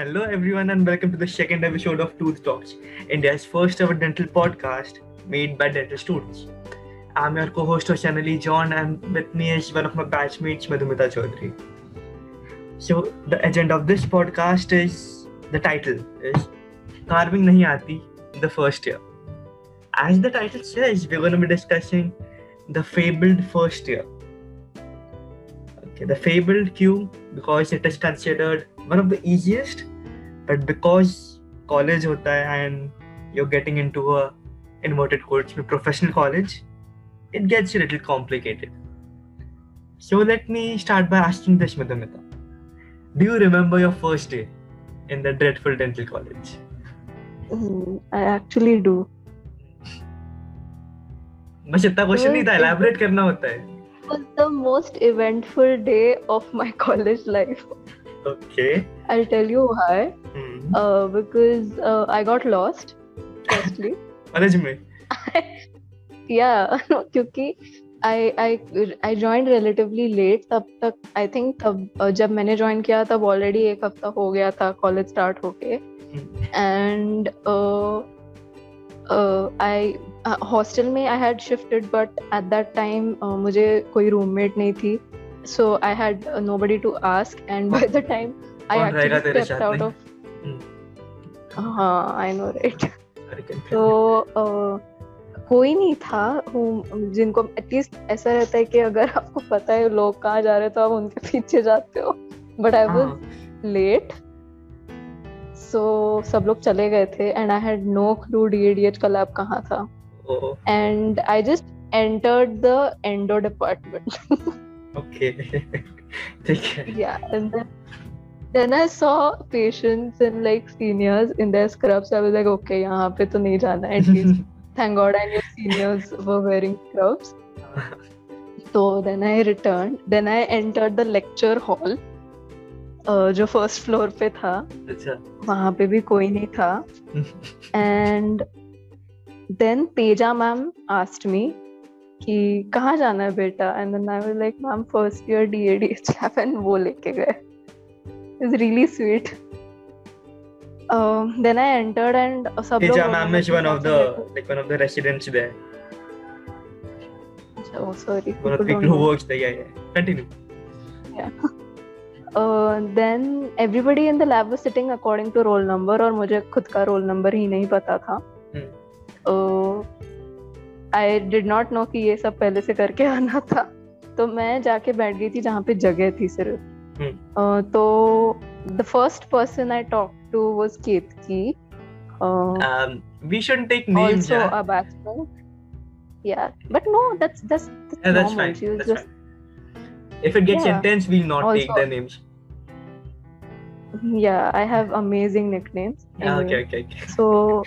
Hello, everyone, and welcome to the second episode of Tooth Talks, India's first ever dental podcast made by dental students. I'm your co host, Oshanali John, and with me is one of my batchmates, Madhumita Chaudhary. So, the agenda of this podcast is the title is Carving Nahi Aati, the first year. As the title says, we're going to be discussing the fabled first year. Okay, the fabled queue because it is considered one of the easiest but because college hota hai and you're getting into a inverted quotes में professional college it gets a little complicated so let me start by asking this Madhumita do you remember your first day in the dreadful dental college Mm, I actually do. बस इतना question नहीं था elaborate करना होता है was the most eventful day of my college life. Okay I'll tell you why. Mm-hmm. Uh, because uh, I got lost. Firstly, college में yeah, क्योंकि I I I joined relatively late. तब तक I think तब uh, जब मैंने join किया तब already एक हफ़्ता हो गया था college start होके. and uh, uh, I uh, hostel में I had shifted but at that time uh, मुझे कोई roommate नहीं थी so I had uh, nobody to ask and by the time I actually stepped out of हाँ I know right? तो कोई नहीं था जिनको एटलीस्ट ऐसा रहता है कि अगर आपको पता है लोग कहाँ जा रहे हैं तो आप उनके पीछे जाते हो। But I was late so सब लोग चले गए थे and I had no clue DADH का लैब कहाँ था। And I just entered the endo department. okay ठीक है yeah and then then i saw patients and like seniors in their scrubs i was like okay यहाँ पे तो नहीं जाना at least thank god i knew seniors were wearing scrubs so then i returned then i entered the lecture hall uh, जो first floor पे था अच्छा वहाँ पे भी कोई नहीं था and then Teja ma'am asked me कि कहाँ जाना है बेटा? And then I was like ma'am first year DAD chap and वो लेके गए. Is really sweet then I entered and सब लोग ma'am match one of the like one of the residents there अच्छा sorry one of the people who works there या continue then everybody in the lab was sitting according to roll number और मुझे खुद का roll number ही नहीं पता था। uh, I did not know कि ये सब पहले से करके आना था। तो मैं जाके बैठ गई थी जहाँ पे जगह थी सिर्फ़। hmm. uh, तो the first person I talk to was Ketki. We should take names so a bachelor या but no that's that's so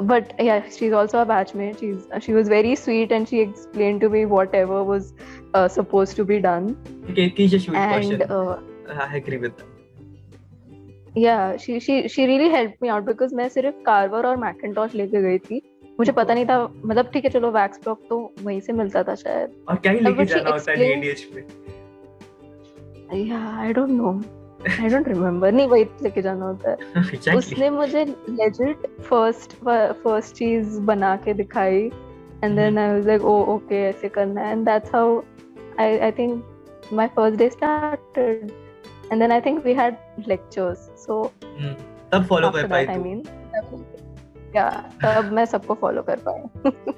but yeah she's also a batchmate she's she was very sweet and she explained to me whatever was uh, supposed to be done Okay, he's a sweet and uh, I agree with that. yeah she she she really helped me out because मैं सिर्फ़ Carver और मैकेंटॉश लेके गई थी मुझे पता नहीं था मतलब ठीक है चलो वैक्स ब्लॉक तो वहीं से मिलता था शायद और क्या ही लेके जाना होता है explained- DADH में? yeah I don't I don't remember नहीं वही लेके जाना होता है Exactly. उसने मुझे लेजिट फ़र्स्ट फ़र्स्ट चीज़ बना के दिखाई and then I was like oh okay ऐसे करना है and that's how I I think my first day started and then I think we had lectures so तब follow कर पाई आई मीन या तब मैं सबको फॉलो कर पाई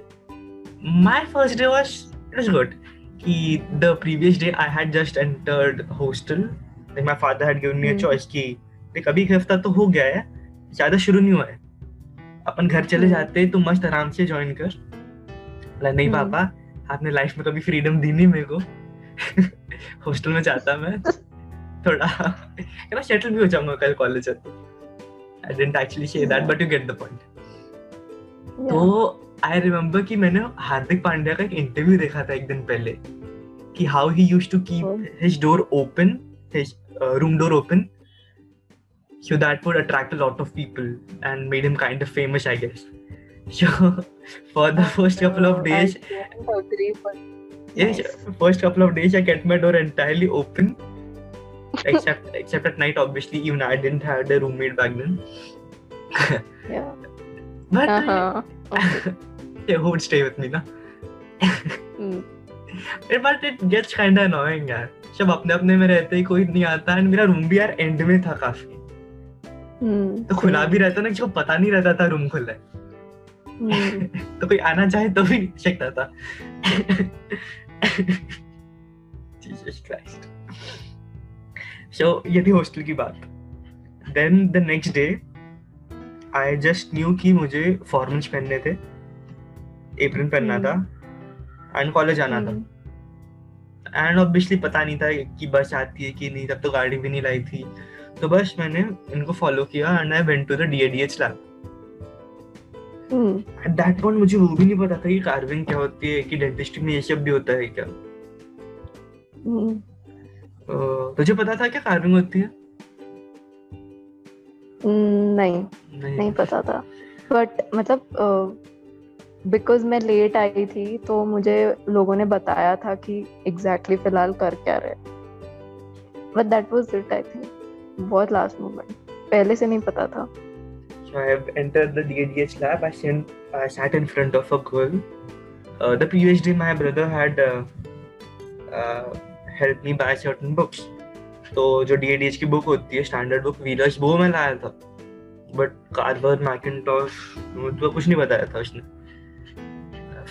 My first day was it was good. He, the previous day I had just entered hostel. Like my father had given me a Hmm. choice कि देख अभी हफ़्ता तो हो गया है ज़्यादा शुरू नहीं हुआ है अपन घर चले Hmm. जाते तो मस्त आराम से ज्वाइन कर बोला नहीं Hmm. पापा आपने लाइफ में कभी फ्रीडम दी नहीं मेरे को हॉस्टल में जाता मैं थोड़ा ना सेटल भी हो जाऊँगा कल कॉलेज से I didn't actually say that but you get the point तो आई रिमेम्बर कि मैंने हार्दिक पांड्या का एक इंटरव्यू देखा था एक दिन पहले कि how he used to. Keep his door open his uh, room door open. So that would attract a lot of people and made him kind of famous, I guess. So for the first couple of days, yes, first couple of days I kept my door entirely open, except except at night. Obviously, even I didn't have a roommate back then. yeah. But uh, uh-huh. okay. yeah, who would stay with me, no? mm. But it gets kind of annoying, yeah. जब अपने अपने में रहते ही कोई नहीं आता and मेरा room भी यार एंड में था काफ़ी। Hmm. तो खुला भी रहता ना किसी को पता नहीं रहता था रूम खुला है। Hmm. तो कोई आना चाहे तो भी नहीं सकता था जीसस क्राइस्ट सो ये थी हॉस्टल की बात। Then the next day I just knew कि मुझे फॉर्मल्स पहनने थे। एप्रन पहनना था। एंड कॉलेज आना था. एंड ऑब्वियसली पता नहीं था कि बस आती है कि नहीं तब तो गाड़ी भी नहीं लाई थी। तो बस मैंने इनको फॉलो किया and I went to the DADH lab. At that point मुझे वो भी नहीं पता था कि कार्विंग क्या होती है कि डेंटिस्ट्री में ये सब भी होता है क्या। Hmm. अह, तुझे पता था क्या कार्विंग होती है? Hmm, नहीं। नहीं। पता था। बट मतलब बिकॉज़ मैं लेट आई थी तो मुझे लोगों ने बताया था कि एग्जैक्टली exactly फ़िलहाल कर क्या रहे but that was it I think बहुत लास्ट मोमेंट पहले से नहीं पता था So I have entered the DADH lab. I, sent, I sat in front of a girl. Uh, the previous day, my brother had uh, uh, helped me buy certain books. तो जो DADH की book होती है standard book Wheelers वो मैं लाया था but Carver Macintosh तो कुछ नहीं बताया था उसने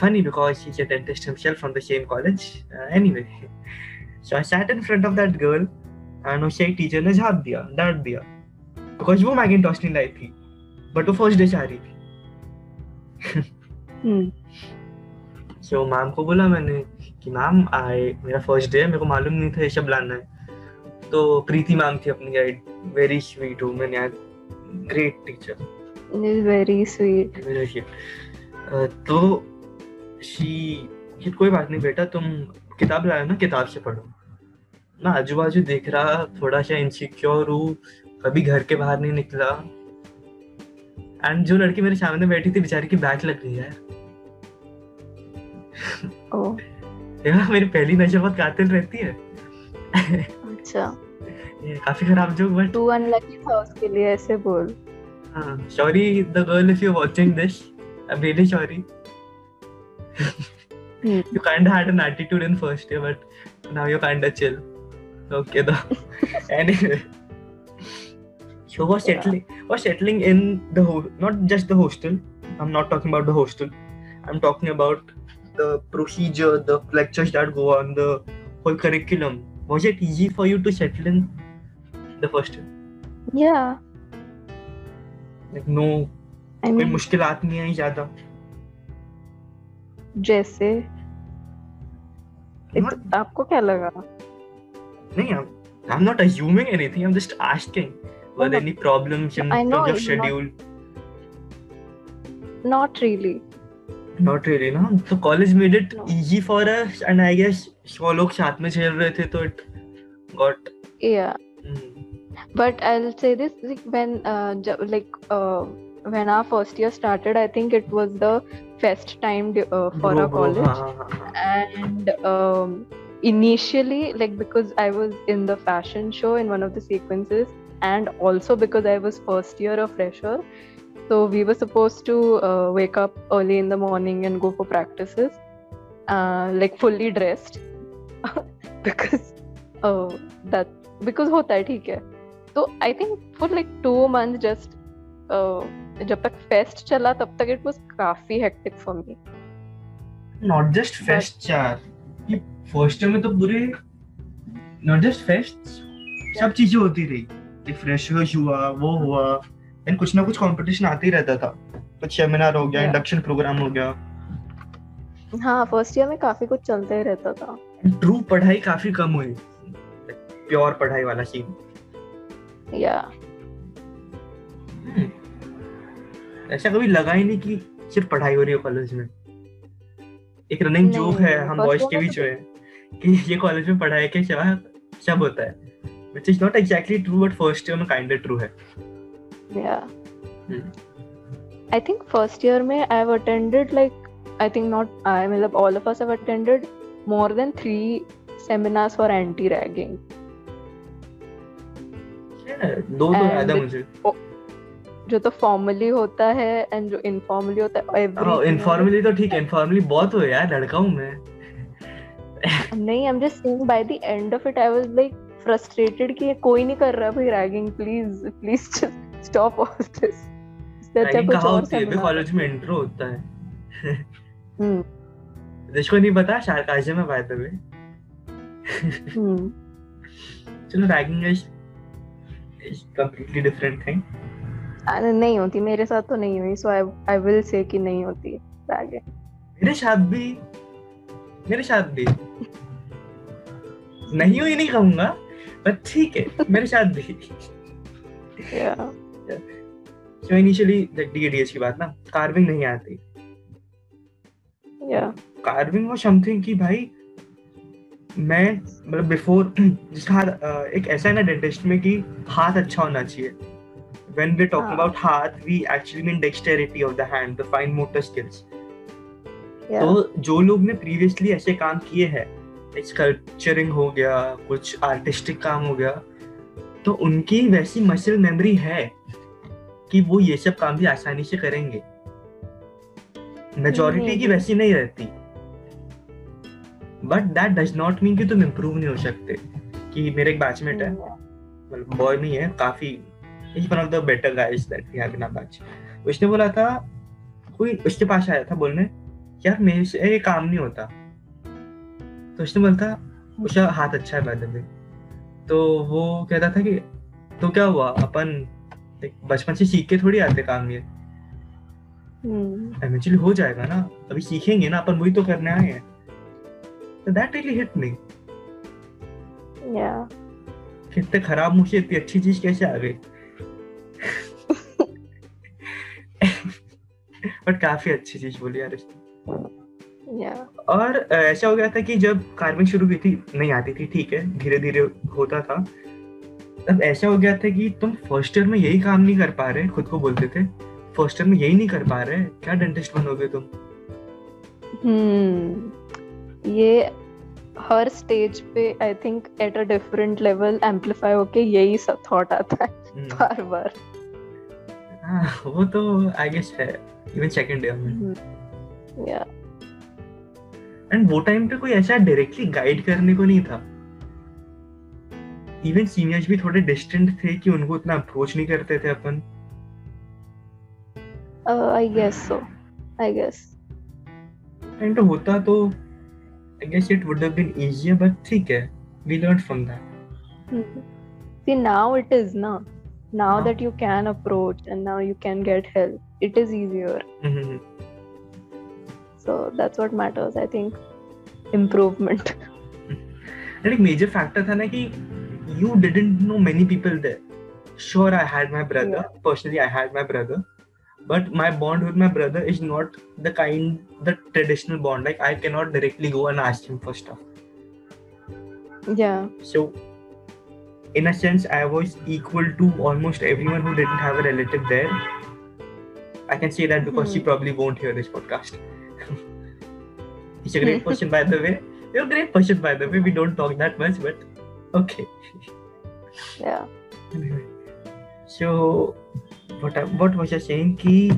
funny because he's a dentist himself from the same college. Uh, anyway, so I sat in front of that girl and उसे एक टीचर ने झाप दिया डांट दिया बिकॉज़ वो मैकिनटॉश नहीं लाई थी बट वो फ़र्स्ट डे आ रही थी Hmm. सो मैम को बोला मैंने कि मैम आए मेरा फ़र्स्ट डे है मेरे को मालूम नहीं था ये सब लाना है तो प्रीति मैम थी अपनी गाइड वेरी स्वीट वुमन यार ग्रेट टीचर very sweet. मेरा shit. तो शी कि कोई बात नहीं बेटा तुम किताब लाए ना किताब से पढ़ो। मैं आजू बाजू देख रहा थोड़ा सा इनसिक्योर हूँ कभी घर के बाहर नहीं निकला। एंड जो लड़की मेरे सामने बैठी थी बेचारी की बैक लग रही है Oh, मेरी पहली नज़र बहुत कातिल रहती है। अच्छा। ये काफ़ी खराब जोक बट तू अनलकी था उसके लिए ऐसे बोल। हाँ sorry the girl if you watching this I am really sorry. You kind of had an attitude in first year, but now you're kind of chill. Okay, though. anyway, so was Yeah. settling was settling in the ho- not just the hostel. I'm not talking about the hostel. I'm talking about the procedure, the lectures that go on, the whole curriculum. Was it easy for you to settle in the first year? Yeah, Like no, I कोई mean मुश्किलात नहीं आई ज़्यादा. जैसे Not, आपको क्या लगा नहीं, I'm, I'm not assuming anything. I'm just asking. Were there any problems in I know terms of you're not- really Not really, no. So college made it No. easy for us, and I guess सौ लोग साथ में खेल रहे थे तो it got. yeah Mm, but I'll say this like when uh, like uh, when our first year started i think it was the first time uh, for our college. and um, initially like because i was in the fashion show in one of the sequences and also because i was first year of fresher so we were supposed to uh, wake up early in the morning and go for practices uh, like fully dressed. Because uh, that because hota hai, theek hai. so i think for like two months just uh, जब तक fest चला तब तक it was काफ़ी hectic for me Not just fest यार. ये year में तो पूरे not just fests सब चीज़ें होती रही. कि freshers हुआ, वो हुआ. एंड कुछ ना कुछ कंपटीशन आते ही रहता था. कुछ सेमिनार हो गया, Yeah. इंडक्शन प्रोग्राम हो गया. हाँ फ़र्स्ट ईयर में काफ़ी कुछ चलते ही रहता था ट्रू पढ़ाई काफ़ी कम हुई. प्योर पढ़ाई वाला सीन. या ऐसा कभी लगा ही नहीं कि सिर्फ़ पढ़ाई हो रही है कॉलेज में। एक रनिंग जोक है हम बॉयज़ के बीच तो- में कि ये कॉलेज में पढ़ाई के सिवा सब होता है। Which is not exactly true but first year में kind of true है। या Hmm. I think first year में I have attended like I think not I मतलब all of us have attended more than three seminars for anti ragging दो तो याद मुझे। जो तो फॉर्मली होता है एंड जो इनफॉर्मली होता है एवरी इनफॉर्मली तो ठीक है इनफॉर्मली बहुत हो यार लड़का हूँ मैं। नहीं I am just saying by the end of it I was like frustrated कि ये कोई नहीं कर रहा भाई ragging please please just stop all this ragging कहाँ होती है? कॉलेज में इंट्रो होता है। हम्म। जिसको नहीं पता सार्काज्म है बाय द वे चलो ragging is is completely different thing नहीं होती मेरे साथ तो नहीं हुई so I I will say कि नहीं होती रैगिंग मेरे साथ भी मेरे साथ भी। नहीं हुई नहीं कहूँगा पर ठीक है मेरे साथ भी। या सो इनिशियली डीएडीएस की बात ना कार्विंग नहीं आती। या कार्विंग वाज समथिंग कि भाई मैं मतलब बिफोर जिसका हाथ एक ऐसा है ना डेंटिस्ट में कि हाथ अच्छा होना चाहिए। When we talk हाँ. about हाथ we actually mean dexterity of the hand the fine motor skills. या तो जो लोग ने प्रीवियसली ऐसे काम किए हैं स्कल्पचरिंग हो गया कुछ आर्टिस्टिक काम हो गया तो उनकी वैसी मसल मेमोरी है कि वो ये सब काम भी आसानी से करेंगे। मेजोरिटी की. वैसी नहीं रहती। But that does not mean कि तुम इम्प्रूव नहीं हो सकते कि मेरे एक बैचमेट है मतलब बॉय नहीं है काफ़ी is one of the better guys that we have in batch उसने बोला था कोई उसके पास आया था बोलने? यार मेरे से ये काम नहीं होता. तो उसने बोला था उसका हाथ अच्छा है way. तो वो कहता था कि तो क्या हुआ? अपन बचपन से सीख के थोड़ी आते काम ये. इवेंचुअली हो जाएगा ना? अभी सीखेंगे ना? अपन वही तो करने आए हैं। तो दैट रियली हिट मी कितने खराब मुझे इतनी अच्छी चीज़ कैसे आ गई? बट काफ़ी अच्छी चीज़ बोली यार इसने। या और ऐसा हो गया था कि जब कार्विंग शुरू हुई थी नहीं आती थी ठीक है धीरे धीरे होता था। तब ऐसा हो गया था कि तुम फ़र्स्ट ईयर में यही काम नहीं कर पा रहे खुद को बोलते थे फ़र्स्ट ईयर में यही नहीं कर पा रहे क्या डेंटिस्ट बनोगे तुम? हम्म ये हर स्टेज पे I think at a different level amplify होके यही सब थॉट आता है हम्म, बार बार हाँ, वो तो आई गेस है। इवन सेकंड ईयर में या एंड वो टाइम पे कोई ऐसा डायरेक्टली गाइड करने को नहीं था। इवन सीनियर्स भी थोड़े डिस्टेंट थे कि उनको उतना अप्रोच नहीं करते थे अपन। I guess so I guess and होता तो I guess it would have been easier but ठीक है we learn from that see now it is now now that you can approach and now you can get help it is easier. Mm-hmm. so that's what matters i think. Improvement. And like major factor tha na ki you didn't know many people there. Sure i had my brother. Yeah. personally i had my brother. But my bond with my brother is not the kind the traditional bond. Like i cannot directly go and ask him for stuff. Yeah. So in a sense i was equal to almost everyone who didn't have a relative there i can say that because she Hmm. probably won't hear this podcast he's a great person by the way you're a great person by the way we don't talk that much but okay yeah Anyway, so what I, what was I saying? Ki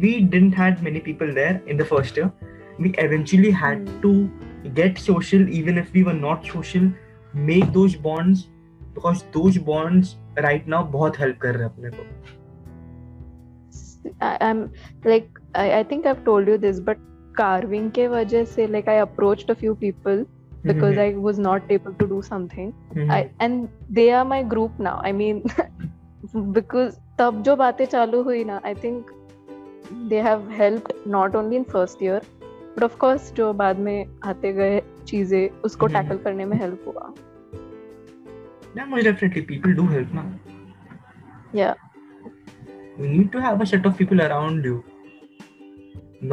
we didn't had many people there in the first year. We eventually had Hmm. to get social, even if we were not social. Make those bonds because those bonds right now बहुत help कर रहे हैं अपने को. I, i'm like I, I think i've told you this but carving के वजह से like i approached a few people because i was not able to do something Mhm. I, and they are my group now i mean because तब जो बातें चालू हुई ना i think they have helped not only in first year but of course जो बाद में आते गए चीज़ें उसको हम्म। टैकल करने में हेल्प हुआ yeah, most definitely people do help now. yeah You need to have a set of people around you.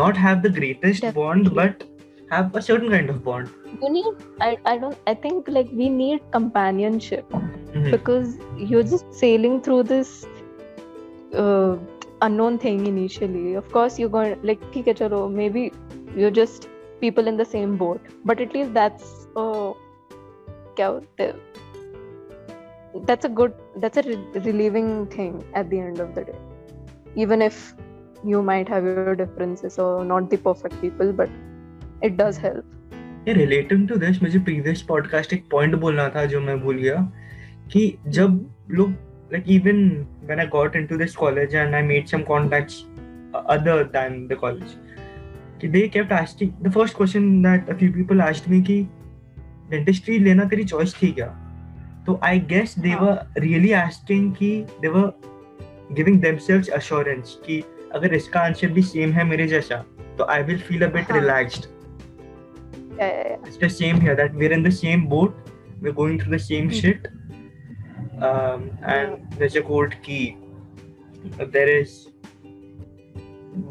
Not have the greatest bond, but have a certain kind of bond. you need I, I don't i think like we need companionship Mhm. because you're just sailing through this uh, unknown thing initially of course you're going like ठीक है चलो maybe you're just people in the same boat but at least that's uh, क्या बोलते हैं that's a good that's a re- relieving thing at the end of the day even if you might have your differences or not the perfect people but it does help ये relating to this मुझे previous podcast एक point बोलना था जो मैं भूल गया कि जब लोग like even when I got into this college and I made some contacts other than the college they kept asking the first question that a few people asked me कि dentistry लेना तेरी choice थी क्या तो I guess they were really asking कि they were giving themselves assurance कि अगर इसका आंसर भी सेम है मेरे जैसा तो I will feel a bit relaxed yeah, yeah, yeah. it's the same here that we're in the same boat we're going through the same Mhm. shit um, and there's a quote key there is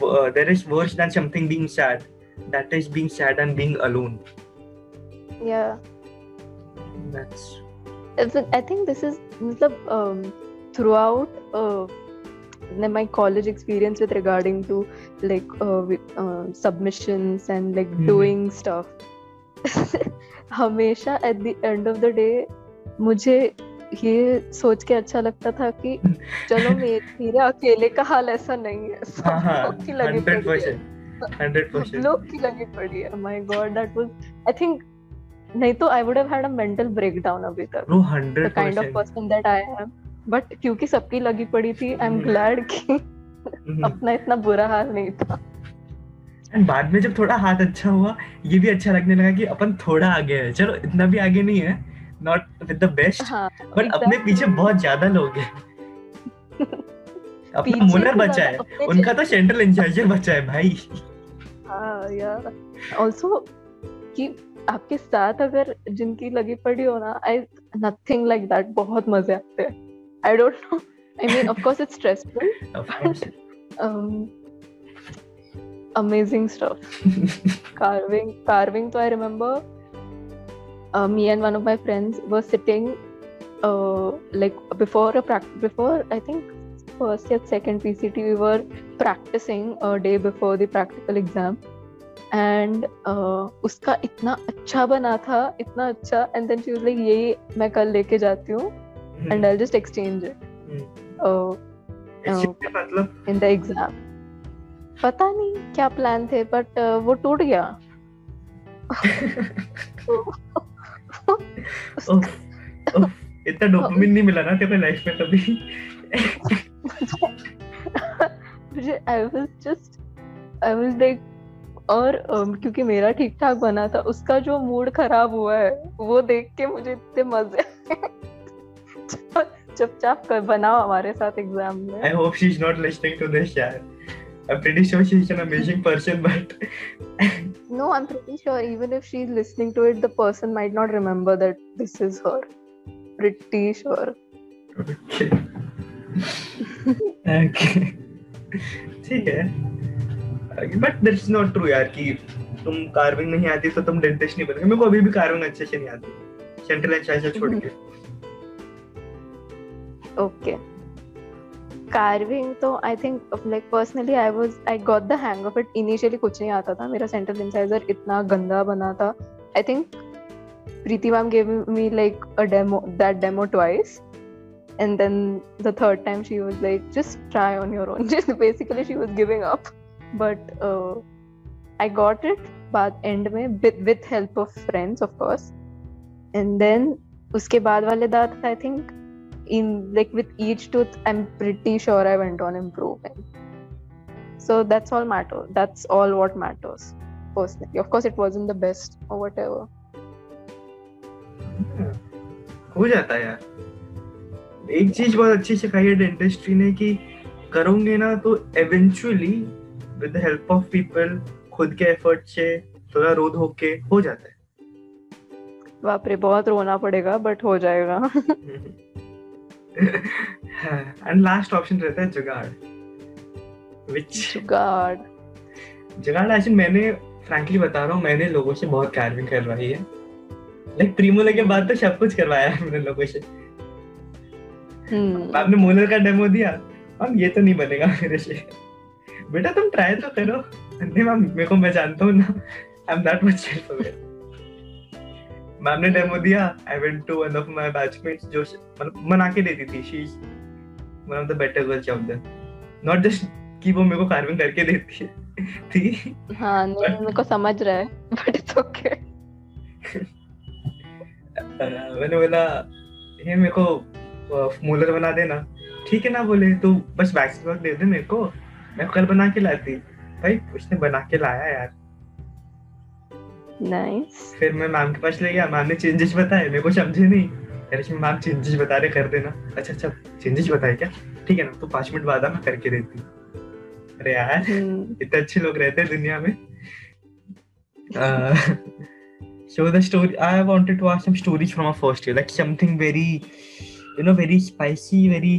uh, there is worse than something being sad that is being sad and being alone yeah that's I think this is मतलब, um, throughout uh, my college experience with regarding to like uh, uh, submissions and like Mhm. doing stuff हमेशा at the end of the day मुझे ये सोच के अच्छा लगता था कि चलो मेरे अकेले का हाल ऐसा नहीं है सब हाँ हाँ लोग की लगी पड़ी है लोग की लगी पड़ी है my god that was I think नहीं तो I would have had a mental breakdown अभी तक। Bro the kind of person that I am but क्योंकि सबकी लगी पड़ी थी आई एम। ग्लैड कि अपना इतना बुरा हाल नहीं था। एंड बाद में जब थोड़ा हाथ अच्छा हुआ ये भी अच्छा लगने लगा कि अपन थोड़ा आगे है। चलो इतना भी आगे नहीं है। Not with the best but अपने पीछे बहुत ज़्यादा लोग हैं। अपना मुनर बचा है। उनका तो सेंट्रल इंचार्जर बचा है भाई। हाँ यार। ऑल्सो कि आपके साथ अगर जिनकी लगी पड़ी हो ना आई नथिंग लाइक दैट बहुत मज़े आते हैं। I don't know I mean of course it's stressful amazing stuff carving carving तो I remember me and one of my friends were sitting like before before I think first या second PCT we were practising day before the practical exams and uh, उसका इतना अच्छा बना था इतना अच्छा and then she was like ये मैं कल लेके जाती हूँ and I'll just exchange it. uh, इससे मतलब? in the exam. पता नहीं क्या प्लान थे बट वो टूट गया। इतना डोपामिन नहीं मिला ना तेरे लाइफ में कभी? मुझे I was just I was like और क्योंकि मेरा ठीक ठाक बना था उसका जो मूड खराब हुआ है वो देख के मुझे इतने मज़े चुपचाप कर बनाओ हमारे साथ एग्ज़ाम में। I hope she is not listening to this यार। I pretty sure she is an amazing person but no I am pretty sure even if she is listening to it the person might not remember that this is her pretty sure okay ठीक है। But that's not true यार कि तुम carving नहीं आती तो तुम dentist नहीं बनोगे मेरे को अभी भी कार्विंग अच्छे से नहीं आती सेंट्रल एंड छोड़ के okay carving तो I think like personally I was I got the hang of it initially कुछ नहीं आता था मेरा central incisor इतना गंदा बना था I think Preeti ma'am gave me like a demo that demo twice and then the third time she was like just try on your own just basically she was giving up but I got it बाद and में with help of friends of course and then उसके बाद वाले दांत I think in like with each tooth I am pretty sure I went on improvement so that's all matter that's all what matters personally of it was in the best और whatever हो जाता है यार। एक चीज़ बहुत अच्छी सिखाई है डेंटिस्ट्री ने कि करोगे ना तो eventually. With the help of people खुद के एफर्ट से थोड़ा रोध होके हो जाता है। बाप रे बहुत रोना पड़ेगा बट हो जाएगा। एंड लास्ट ऑप्शन रहता है जुगाड़ which जुगाड़। जुगाड़ ऐसे मैंने फ्रैंकली बता रहा हूँ मैंने लोगों से बहुत कार्विंग करवाई है। लाइक प्रीमोलर के बाद तो सब कुछ करवाया है मैंने लोगों से। हम्म। आपने मोलर का डेमो दिया मैम ये तो नहीं बनेगा मेरे से। बेटा तुम ट्राई तो करो। नहीं मैम मेरे को मैं जानता हूँ ना। I am that much ma'am ने डेमो दिया। I went to one of my batchmates जो मतलब मना के देती थी। She is one of the better girls out there not just कि वो मेरे को कार्विंग करके देती है थी। हाँ नहीं मेरे को समझ रहा है बट इट्स ओके मैंने बोला ये मेरे को मूलर बना देना। ठीक है ना बोले तो बस वैक्स वर्क दे दे मेरे को। मैं कल बना के लाती भाई उसने बना के लाया यार। नाइस फिर मैं मैम के पास ले गया। मैम ने चेंजेस बताए मेरे को समझे नहीं। यार इसमें मैम चेंजेस बता रहे कर देना। अच्छा अच्छा चेंजेस बताए क्या? ठीक है ना तो पाँच मिनट बाद मैं करके देती अरे यार हम्म। इतने अच्छे लोग रहते हैं दुनिया में। so the story i wanted to ask some stories from our first year like something very you know very spicy very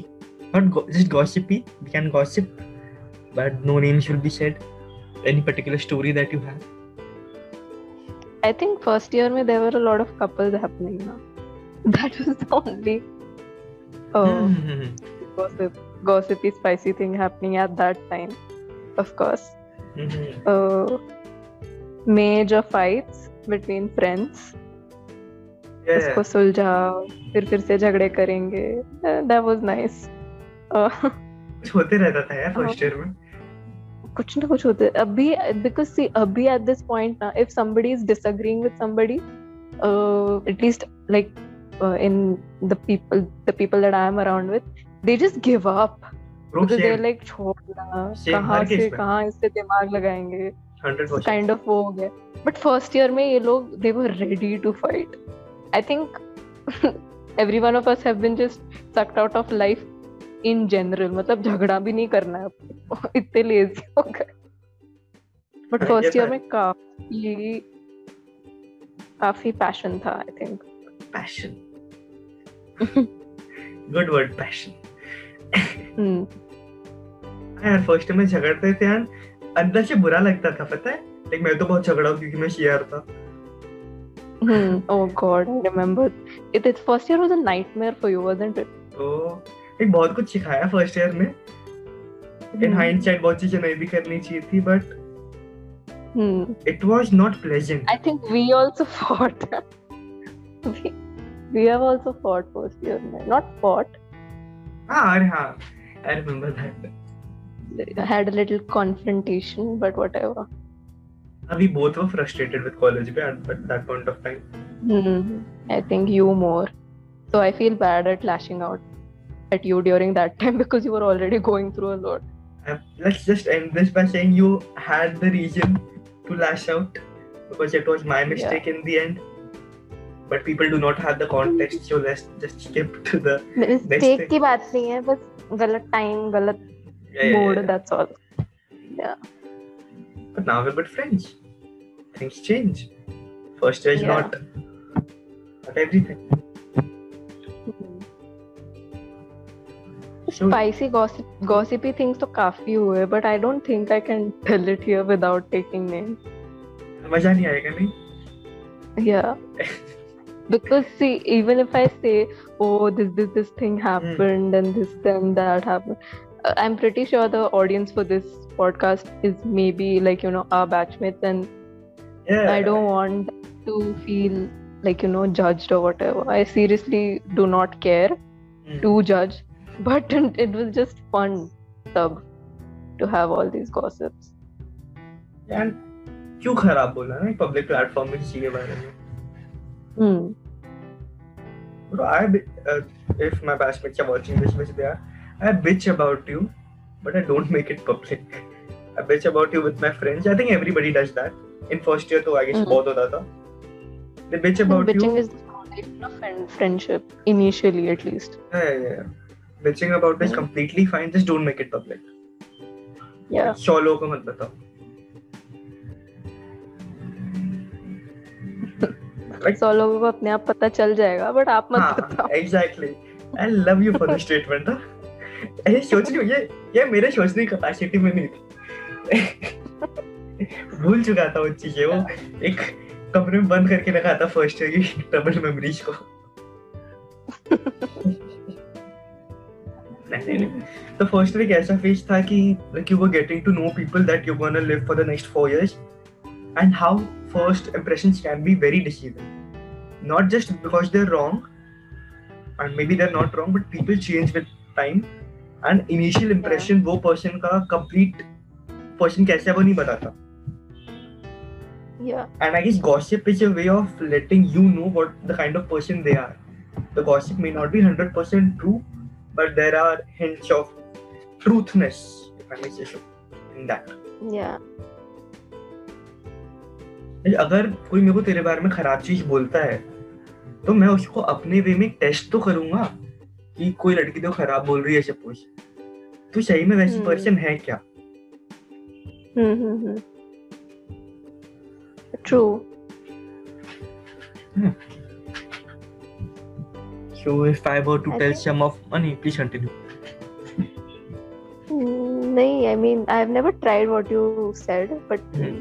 not go- just gossipy we can gossip. But no names will be said any particular story that you have I think first year में there were a lot of couples happening now. That was the only oh Hmm. gossip, gossipy, spicy thing happening at that time. Of course, Mhm. uh, major fights between friends. yeah, उसको सुलझाओ फिर फिर से झगड़े करेंगे Uh, that was nice. Uh, कुछ होते रहता था यार फ़र्स्ट ईयर में कुछ ना कुछ होते अभी बिकॉज़ सी अभी एट दिस पॉइंट ना if somebody is disagreeing with somebody at least like in the people the people that I am around with they just give up Because they're like, छोड़ना कहाँ से कहाँ इससे दिमाग लगाएँगे? Kind of वो हो गया। बट फ़र्स्ट ईयर में ये लोग they were ready to fight I think every one of us have been just sucked out of life in general मतलब झगड़ा भी नहीं करना है इतने लेजी हो गए। बट फ़र्स्ट ईयर में काफ़ी काफ़ी पैशन था I think passion good word passion हाँ यार फ़र्स्ट में झगड़ते थे यार। अंदर से बुरा लगता था पता है? लाइक मैं तो बहुत झगड़ा हूँ क्योंकि मैं शेयर था। Oh god i remember. It its first year was a nightmare for you wasn't it? तो एक बहुत कुछ सिखाया फ़र्स्ट ईयर में इन Hmm. हाइंडसाइट बहुत चीज़ें नहीं भी करनी चाहिए थी but hmm. It was not pleasant I think we also fought. we, we have also fought first year. Not fought. हाँ अरे हाँ I remember that Had a little confrontation, but whatever. we both were frustrated with college at at that point of time Hmm. I think you more. So I feel bad at lashing out at you during that time because you were already going through a lot. Uh, let's just end this by saying you had the reason to lash out because it was my mistake in the end. But people do not have the context, so let's just skip to the Mistake thing. की बात नहीं है बस गलत time गलत yeah, yeah, mood yeah. that's all. But now we're good friends. Things change. First year is Yeah. not not everything. So Spicy gossip gossipy things तो काफी हुए but I don't think I can tell it here without taking names. मजा नहीं आएगा नहीं Yeah. because see, even if I say, oh, this this this thing happened and this then that happened, uh, I'm pretty sure the audience for this podcast is maybe like you know our batchmates, and yeah I don't want to feel like you know judged or whatever. I seriously do not care Hmm. to judge, but it was just fun, sub, to have all these gossips. यार क्यों खराब बोला ना public platform में किसी के बारे में Hmm. Bro, I bi- uh, if my batchmates are watching this, which they are, I bitch about you, but I don't make it public. I bitch about you with my friends. I think everybody does that. In first year, तो I guess Mhm. बहुत होता था. They bitch about Bitching you. is the foundation of friend- friendship, initially at least. Yeah, yeah, yeah. Bitching about is Mhm. completely fine. Just don't make it public. Yeah. सौ लोगों को मत बताओ. Like, सौ लोगों को अपने आप पता चल जाएगा बट आप मत हाँ, बताओ exactly. I love you for the statement. हाँ. ऐसे सोच रही हूँ ये ये मेरे सोचने की कैपेसिटी में नहीं थी भूल चुका था वो चीज़ें वो एक कमरे में बंद करके रखा था फ़र्स्ट ईयर की ट्रबल मेमोरीज को तो फ़र्स्ट ईयर ऐसा फ़ेज़ था कि like you were getting to know people that you're gonna live for the next four years and how first impressions can be very deceiving not just because they're wrong and maybe they're not wrong but people change with time and initial impression वो person का complete person कैसा है वो नहीं बताता yeah and I guess gossip is a way of letting you know what the kind of person they are. The gossip may not be 100% true, but there are hints of truthness, if I may say so, in that. yeah अगर कोई मेरे को तेरे बारे में खराब चीज़ बोलता है तो मैं उसको अपने वे में टेस्ट तो करूँगा कि कोई लड़की तो खराब बोल रही है सपोज़ तो सही में वैसी हम्म। पर्सन है क्या hmm, hmm, hmm. true So if I were to I tell think- some of Ani, please continue. Mm, nahi, I mean, I've never tried what you said, but Hmm.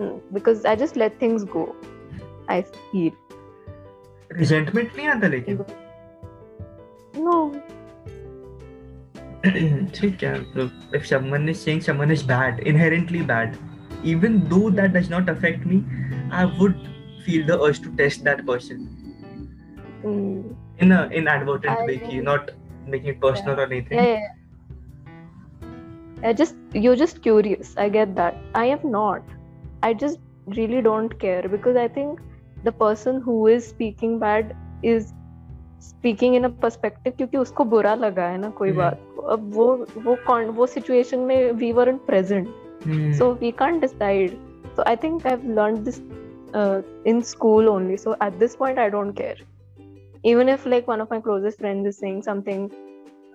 mm, because I just let things go. I feel. Resentment नहीं आता लेकिन No. ठीक है मतलब if someone is saying someone is bad inherently bad even though that does not affect me I would feel the urge to test that person Mm, in a inadvertent I way कि know. not making it personal or anything yeah, yeah, yeah. I just you're just curious. I get that. I am not. I just really don't care because I think the person who is speaking bad is speaking in a perspective क्योंकि उसको बुरा लगा है ना कोई हम्म। बात को अब वो वो कौन वो सिचुएशन में we weren't present Hmm. so we can't decide so i think i've learned this uh, in school only so at this point i don't care even if like one of my closest friends is saying something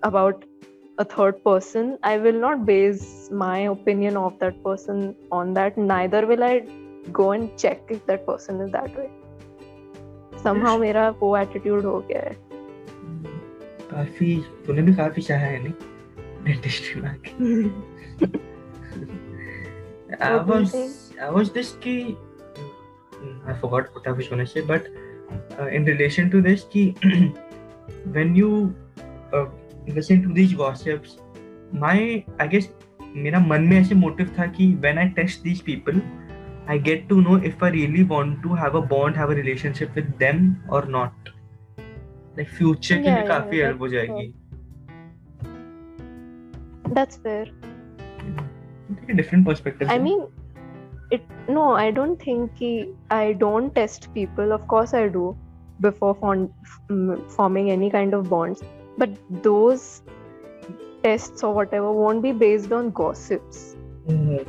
about a third person i will not base my opinion of that person on that neither will i go and check if that person is that way somehow मेरा वो attitude हो गया है काफी तूने भी काफी चाहा है नहीं डेंटिस्ट्री में आके I What do you was think? I was this key. I forgot what I was gonna say, but in relation to this कि when you listen to this gossips my I guess मेरा मन में ऐसे motive था कि when I test this people I get to know if I really want to have a bond have a relationship with them और not like future के लिए काफ़ी हेल्प हो जाएगी। That's fair different perspective I mean I then. mean, it no, I don't think ki, I don't test people. Of course, I do before f- forming any kind of bonds. But those tests or whatever won't be based on gossips. Mhm.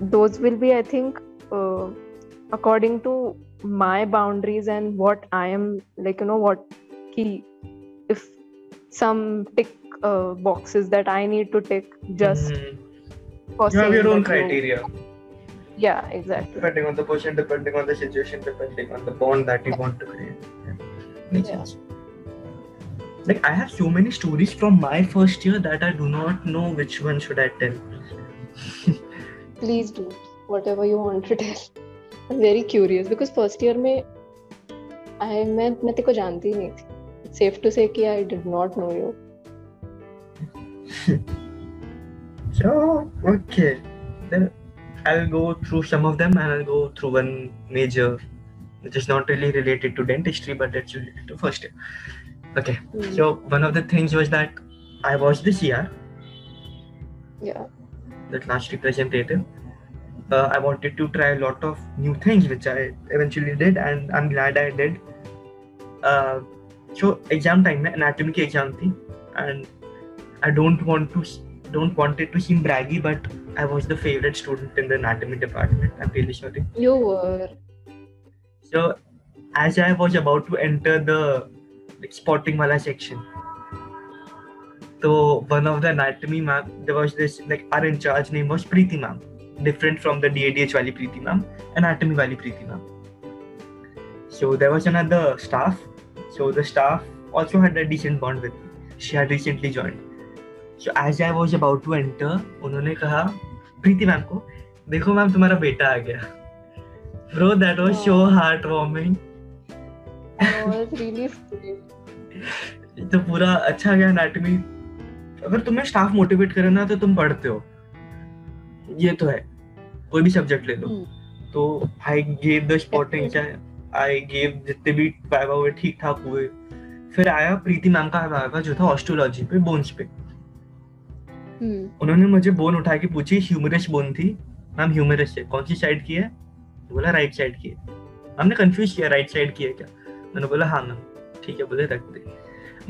Those will be, I think, uh, according to my boundaries and what I am like. You know what? Ki, if some tick uh, boxes that I need to tick just Mhm. for You have your own criteria Yeah, exactly. depending on the person, depending on the situation, depending on the bond that you want to create. Yeah. Makes Yeah. sense. Like I have so many stories from my first year that I do not know which one should I tell. Please do whatever you want to tell. I'm very curious because first year में I मैं मैं तेरे को जानती ही नहीं थी. It's safe to say कि I did not know you. So okay, then I'll go through some of them and I'll go through one major, which is not really related to dentistry, but it's related to first year. Okay, Mm. so one of the things was that I was this year Yeah. the class representative. Uh, I wanted to try a lot of new things, which I eventually did, and I'm glad I did. Uh, so exam time में anatomy की exam थी, and I don't want to don't want it to seem braggy, but I was the favorite student in the anatomy department. I'm really sorry. You were. So as I was about to enter the like, spotting wala section, so one of the anatomy ma'am, there was this like our in charge name was Preeti ma'am, different from the DADH wali Preeti ma'am, anatomy wali Preeti ma'am. So there was another staff. So the staff also had a decent bond with me. She had recently joined. So as I was about to enter, उन्होंने कहा प्रीति ma'am को देखो ma'am तुम्हारा बेटा आ गया. Bro, that was so Oh. heartwarming. I was really scared. तो पूरा अच्छा गया एनाटॉमी अगर तुम्हें स्टाफ मोटिवेट करे ना तो तुम पढ़ते हो। ये तो है। कोई भी सब्जेक्ट ले लो। Hmm. तो आई गेव द स्पॉटिंग चाहे आई गेव जितने भी वाइवा हुए ठीक ठाक हुए। फिर आया प्रीति मैम का वाइवा जो था ऑस्ट्रोलॉजी पे बोन्स पे। उन्होंने मुझे बोन उठा के पूछी ह्यूमरस बोन थी? मैम ह्यूमरस है। कौन सी साइड की है? तो बोला राइट साइड की है। हमने कंफ्यूज किया राइट साइड की है क्या? मैंने बोला हाँ मैम ठीक है बोले रख दे।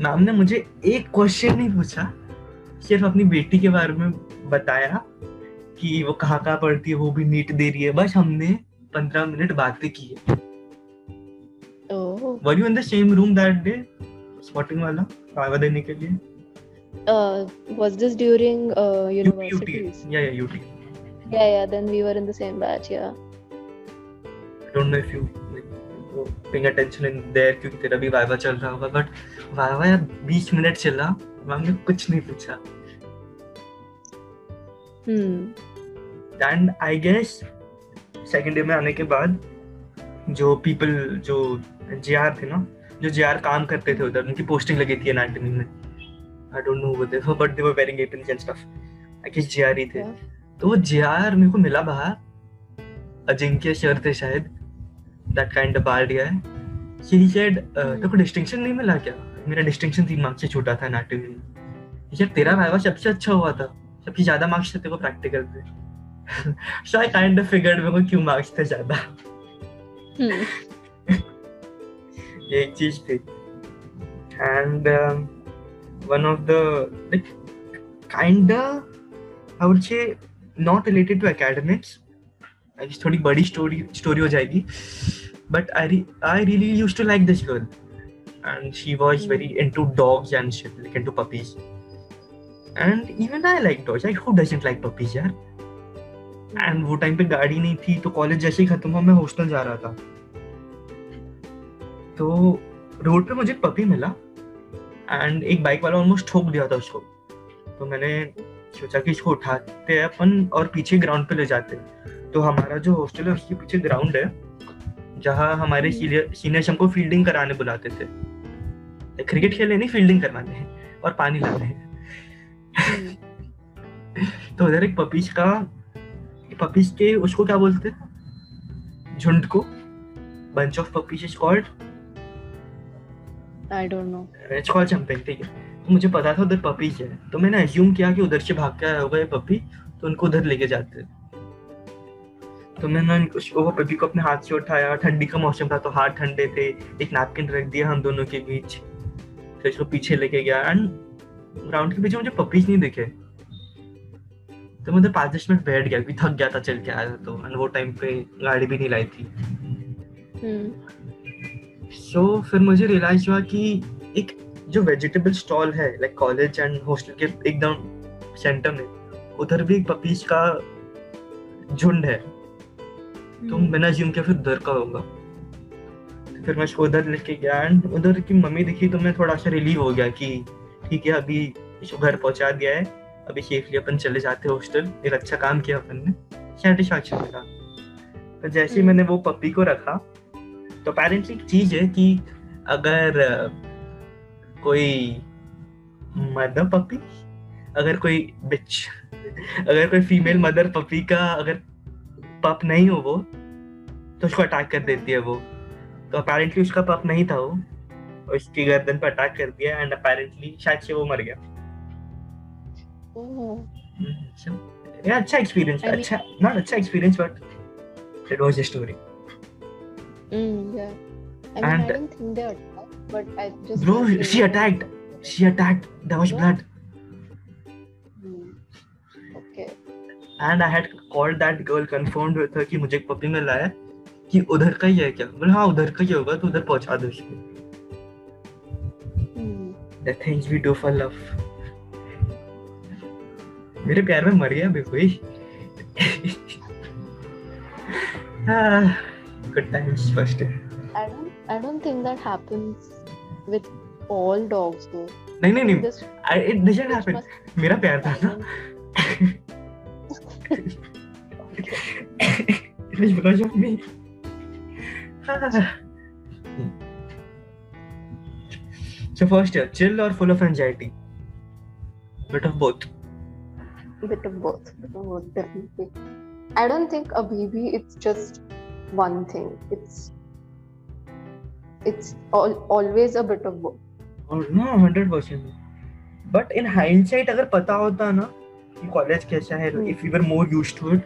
मैम ने मुझे एक क्वेश्चन नहीं पूछा सिर्फ़ अपनी बेटी के बारे में बताया कि वो कहाँ कहाँ पढ़ती है वो भी नीट दे रही है। बस हमने पंद्रह मिनट बातें की है। Were you in the same room that day spotting वाला वाइवा देने के लिए? Uh was this during uh UT, universities yeah yeah UT yeah yeah then we were in the same batch yeah I don't know if you like, paying attention in there क्योंकि तेरा भी viva चल रहा होगा but viva यार 20 minute चला ma'am ने कुछ नहीं पूछा hmm and I guess second year में आने के बाद जो पीपल जो जीआर थे ना जो जीआर काम करते थे उधर उनकी पोस्टिंग लगी थी एनाटॉमी में I don't know what they but they were wearing aprons and stuff I guess GR ही थे। तो वो जीआर मेरे को मिला बाहर अजिंक्य सर थे शायद that kind of bard guy he said तेरे को डिस्टिंक्शन नहीं मिला क्या? मेरा डिस्टिंक्शन तीन मार्क्स से छूटा था एनाटॉमी में। यार तेरा वाइवा सबसे अच्छा हुआ था। सबसे ज़्यादा मार्क्स थे तेरे प्रैक्टिकल पे। So I kind of figured मेरे को क्यों मार्क्स थे ज़्यादा। Hmm एक चीज़ थी। And one of the like kind I would say not related to academics थोड़ी बड़ी स्टोरी स्टोरी हो जाएगी but I I really used to like this girl and she was very into dogs and shit, like into puppies. And even I like dogs. Like who doesn't like puppies, यार? And वो time पे गाड़ी नहीं थी तो college जैसे ही खत्म हुआ मैं हॉस्टल जा रहा था तो रोड पे मुझे पपी मिला एंड एक बाइक वाला ऑलमोस्ट ठोक दिया था उसको। तो मैंने सोचा कि इसको उठाते हैं अपन और पीछे ग्राउंड पे ले जाते हैं। तो हमारा जो हॉस्टल है उसके पीछे ग्राउंड है जहाँ हमारे सीनियर्स हमको फील्डिंग कराने बुलाते थे। क्रिकेट खेलने नहीं फील्डिंग करवाने और पानी लाने तो उधर एक पपीज का पपीज के उसको क्या बोलते? झुंड को। Bunch of puppies is called I don't know. It's called something ठीक है। तो मुझे पता था उधर पपीज है। तो मैंने अज्यूम किया कि उधर से भाग के आया होगा ये पपी तो उनको उधर लेके जाते तो मैंने उसको वो पपी को अपने हाथ से उठाया ठंडी का मौसम था तो हाथ ठंडे थे एक नैपकिन रख दिया हम दोनों के बीच। फिर उसको पीछे लेके गया। एंड ग्राउंड के पीछे मुझे पपीज नहीं दिखे। तो मैं उधर पाँच दस मिनट बैठ गया क्योंकि थक गया था चल के आया तो। एंड वो टाइम पे गाड़ी भी नहीं लाई थी। Hmm. सो so, फिर मुझे रियलाइज़ हुआ कि एक जो वेजिटेबल स्टॉल है लाइक कॉलेज एंड हॉस्टल के एकदम सेंटर में उधर भी एक पपीज का झुंड है तो Hmm. मैंने अज्यूम किया फिर उधर का होगा फिर मैं उधर लेके गया एंड उधर की मम्मी दिखी तो मैं थोड़ा सा रिलीव हो गया कि ठीक है अभी इसको घर पहुँचा दिया है अभी सेफली अपन चले जाते हैं हॉस्टल एक अच्छा काम किया अपन ने सेटिस्फैक्शन मिला तो जैसे ही हम्म। मैंने वो पपी को रखा तो अपेरेंटली एक चीज़ है कि अगर कोई मदर पपी अगर कोई बिच अगर कोई फीमेल मदर पपी का अगर पप नहीं हो वो तो उसको अटैक कर देती है वो। तो अपेरेंटली उसका पप नहीं था वो उसकी गर्दन पर अटैक कर दिया एंड अपेरेंटली शायद से वो मर गया। Oh. अच्छा। एक्सपीरियंस अच्छा नॉट अच्छा experience but it was a story Mm, yeah. I mean, And- I didn't think they attacked, but I just. Bro, she attacked. She attacked. There was Yeah. blood. Hmm. Okay. And I had called that girl, confirmed with her कि मुझे एक puppy मिला है कि उधर का ही है क्या बोले हाँ उधर का ही होगा तो उधर पहुँचा दो Hmm. The things we do for love. मेरे प्यार में मर गया भी कोई Good times first I don't. I don't think that happens with all dogs, though. नहीं नहीं नहीं This it doesn't which happen must मेरा प्यार था ना it was because of me. so first year, chill or full of anxiety? Bit of both. bit of both. Bit of both, definitely. I don't think a baby. It's just one thing. It's it's all, always a bit of both. और ना hundred percent but in hindsight अगर पता होता ना कि college कैसा है. If you were more used to it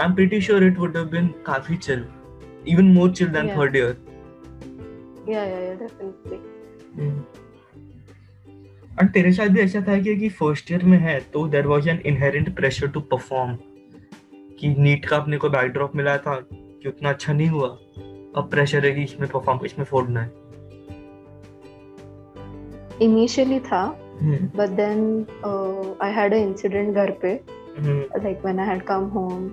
I am pretty sure it would have been काफ़ी chill even more chill than Yeah. Third year Yeah, yeah, yeah, definitely. और तेरे साथ भी ऐसा था कि कि फ़र्स्ट ईयर में है तो there was an inherent pressure to perform कि नीट का अपने को बैकड्रॉप मिला था कि उतना अच्छा नहीं हुआ अब प्रेशर है कि इसमें परफॉर्म इसमें फोड़ना है Initially था, हम्म, but then uh, I had an incident घर पे, hmm, like when I had come home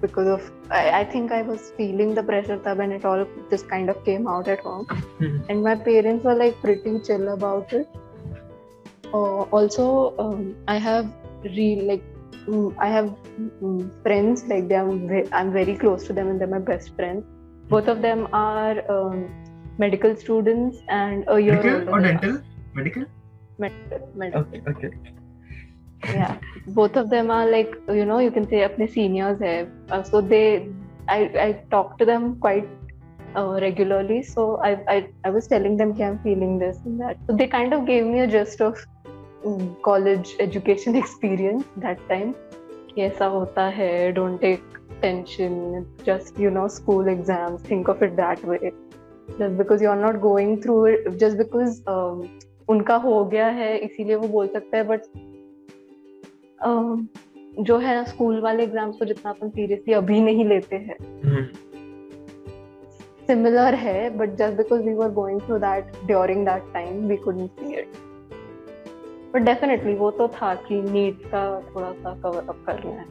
because of I, I think I was feeling the pressure tab and it all just kind of came out at home. Hmm, and my parents were like pretty chill about it. Uh, also, um, I have real like mm, I have mm, friends like they are ve- I'm very close to them and they're my best friends. Both of them are um, medical students and a year medical older और than us. Dental medical Medical, medical. Okay okay yeah both of them are like you know you can say apne seniors hai uh, so they i i talk to them quite uh, regularly so I, I i was telling them कि i'm feeling this and that so they kind of gave me a gist of college education experience that time ऐसा होता है don't take tension just you know school exams think of it that way just because you are not going through just because उनका हो गया है इसीलिए वो बोल सकता है बट um, जो है ना स्कूल वाले एग्ज़ाम्स को जितना अपन सीरियसली अभी नहीं लेते हैं। हम्म। सिमिलर है but just because we were going through that during that time we couldn't see it but definitely वो तो था कि नीट का थोड़ा सा कवर अप करना है।